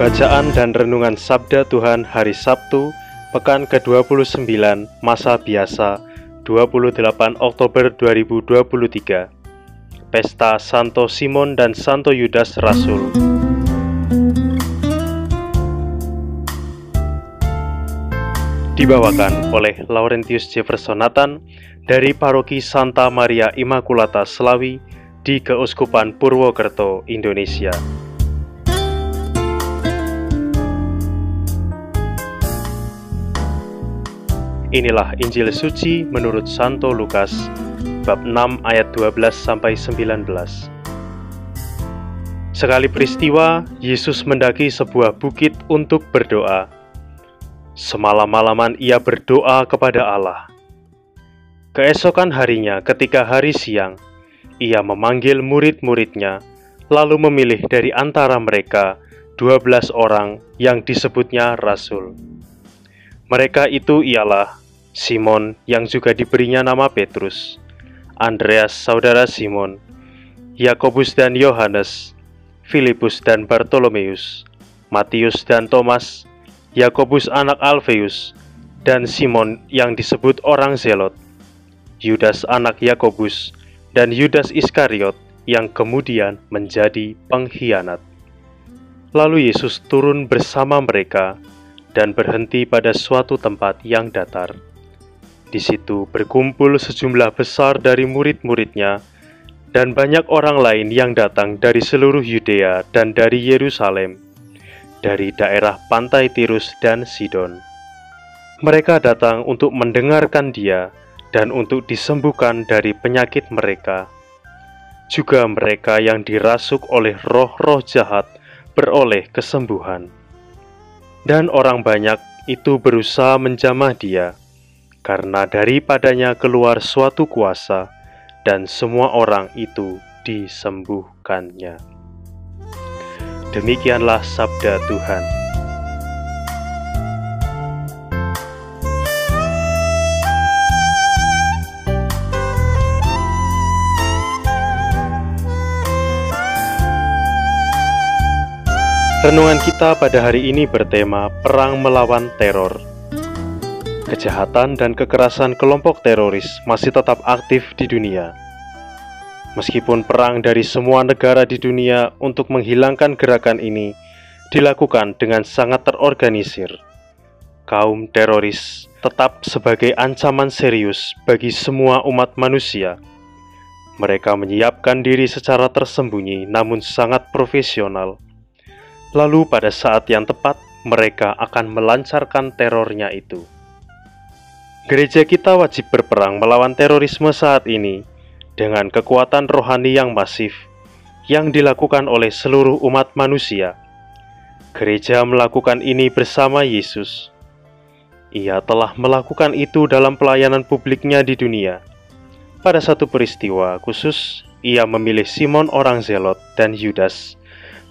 Bacaan dan Renungan Sabda Tuhan Hari Sabtu, Pekan ke-29, Masa Biasa, 28 Oktober 2023 Pesta Santo Simon dan Santo Yudas Rasul Dibawakan oleh Laurentius Jeffersonatan dari Paroki Santa Maria Immaculata Selawi di Keuskupan Purwokerto, Indonesia. Inilah Injil suci menurut Santo Lukas bab 6 ayat 12 sampai 19. Sekali peristiwa, Yesus mendaki sebuah bukit untuk berdoa. Semalam-malaman ia berdoa kepada Allah. Keesokan harinya ketika hari siang, ia memanggil murid-muridnya, lalu memilih dari antara mereka 12 orang yang disebutnya rasul. Mereka itu ialah Simon yang juga diberinya nama Petrus, Andreas saudara Simon, Yakobus dan Yohanes, Filipus dan Bartolomeus, Matius dan Thomas, Yakobus anak Alfeus, dan Simon yang disebut orang Zelot, Yudas anak Yakobus, dan Yudas Iskariot yang kemudian menjadi pengkhianat. Lalu Yesus turun bersama mereka dan berhenti pada suatu tempat yang datar. Di situ berkumpul sejumlah besar dari murid-muridnya dan banyak orang lain yang datang dari seluruh Yudea dan dari Yerusalem, dari daerah pantai Tirus dan Sidon. Mereka datang untuk mendengarkan dia dan untuk disembuhkan dari penyakit mereka. Juga mereka yang dirasuk oleh roh-roh jahat beroleh kesembuhan. Dan orang banyak itu berusaha menjamah dia, karena daripadanya keluar suatu kuasa, dan semua orang itu disembuhkannya. Demikianlah sabda Tuhan. Renungan kita pada hari ini bertema Perang Melawan Teror. Kejahatan dan kekerasan kelompok teroris masih tetap aktif di dunia. Meskipun perang dari semua negara di dunia untuk menghilangkan gerakan ini dilakukan dengan sangat terorganisir, kaum teroris tetap sebagai ancaman serius bagi semua umat manusia. Mereka menyiapkan diri secara tersembunyi namun sangat profesional. Lalu, pada saat yang tepat, mereka akan melancarkan terornya itu. Gereja kita wajib berperang melawan terorisme saat ini dengan kekuatan rohani yang masif yang dilakukan oleh seluruh umat manusia. Gereja melakukan ini bersama Yesus. Ia telah melakukan itu dalam pelayanan publiknya di dunia. Pada satu peristiwa khusus, ia memilih Simon orang Zelot dan Yudas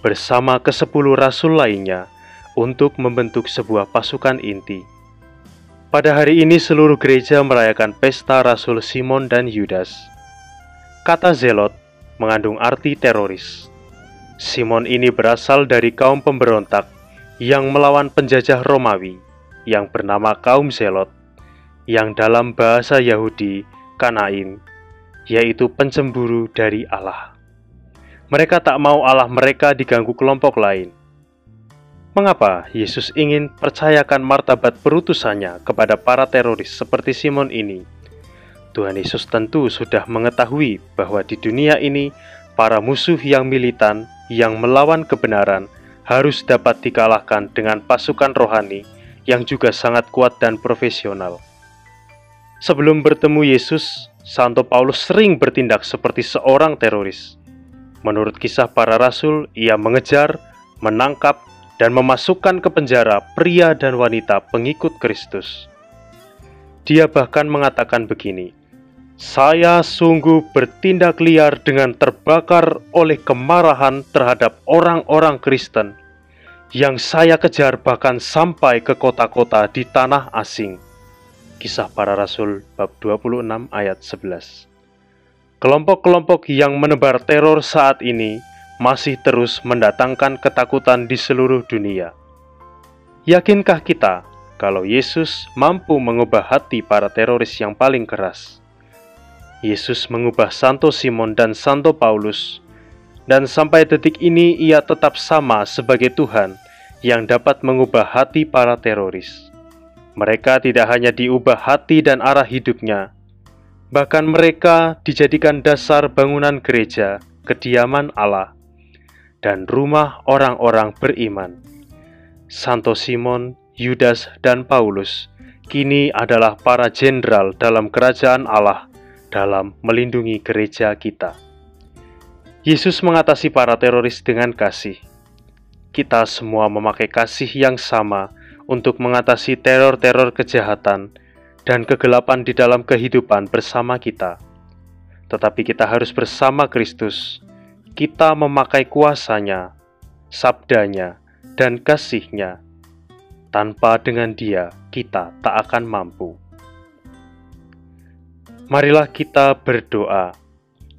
bersama kesepuluh rasul lainnya untuk membentuk sebuah pasukan inti pada hari ini seluruh gereja merayakan pesta Rasul Simon dan Yudas. Kata zelot mengandung arti teroris. Simon ini berasal dari kaum pemberontak yang melawan penjajah Romawi yang bernama kaum zelot, yang dalam bahasa Yahudi Kanaim, yaitu pencemburu dari Allah. Mereka tak mau Allah mereka diganggu kelompok lain, Mengapa Yesus ingin percayakan martabat perutusannya kepada para teroris seperti Simon ini? Tuhan Yesus tentu sudah mengetahui bahwa di dunia ini para musuh yang militan yang melawan kebenaran harus dapat dikalahkan dengan pasukan rohani yang juga sangat kuat dan profesional. Sebelum bertemu Yesus, Santo Paulus sering bertindak seperti seorang teroris. Menurut kisah para rasul, ia mengejar, menangkap, dan memasukkan ke penjara pria dan wanita pengikut Kristus. Dia bahkan mengatakan begini, "Saya sungguh bertindak liar dengan terbakar oleh kemarahan terhadap orang-orang Kristen yang saya kejar bahkan sampai ke kota-kota di tanah asing." Kisah para Rasul bab 26 ayat 11. Kelompok-kelompok yang menebar teror saat ini masih terus mendatangkan ketakutan di seluruh dunia. Yakinkah kita kalau Yesus mampu mengubah hati para teroris yang paling keras? Yesus mengubah Santo Simon dan Santo Paulus, dan sampai detik ini ia tetap sama sebagai Tuhan yang dapat mengubah hati para teroris. Mereka tidak hanya diubah hati dan arah hidupnya, bahkan mereka dijadikan dasar bangunan gereja, kediaman Allah, dan rumah orang-orang beriman. Santo Simon, Yudas, dan Paulus kini adalah para jenderal dalam kerajaan Allah dalam melindungi gereja kita. Yesus mengatasi para teroris dengan kasih. Kita semua memakai kasih yang sama untuk mengatasi teror-teror kejahatan dan kegelapan di dalam kehidupan bersama kita. Tetapi kita harus bersama Kristus kita memakai kuasanya, sabdanya, dan kasihnya. Tanpa dengan dia, kita tak akan mampu. Marilah kita berdoa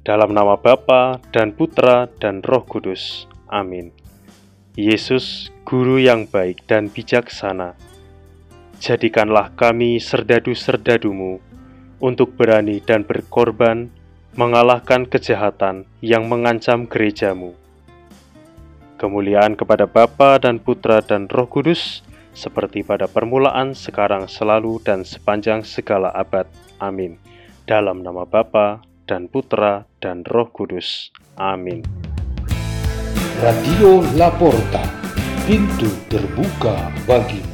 dalam nama Bapa dan Putra dan Roh Kudus. Amin. Yesus, Guru yang baik dan bijaksana, jadikanlah kami serdadu-serdadumu untuk berani dan berkorban mengalahkan kejahatan yang mengancam gerejamu. Kemuliaan kepada Bapa dan Putra dan Roh Kudus, seperti pada permulaan, sekarang, selalu, dan sepanjang segala abad. Amin. Dalam nama Bapa dan Putra dan Roh Kudus. Amin. Radio Laporta, pintu terbuka bagimu.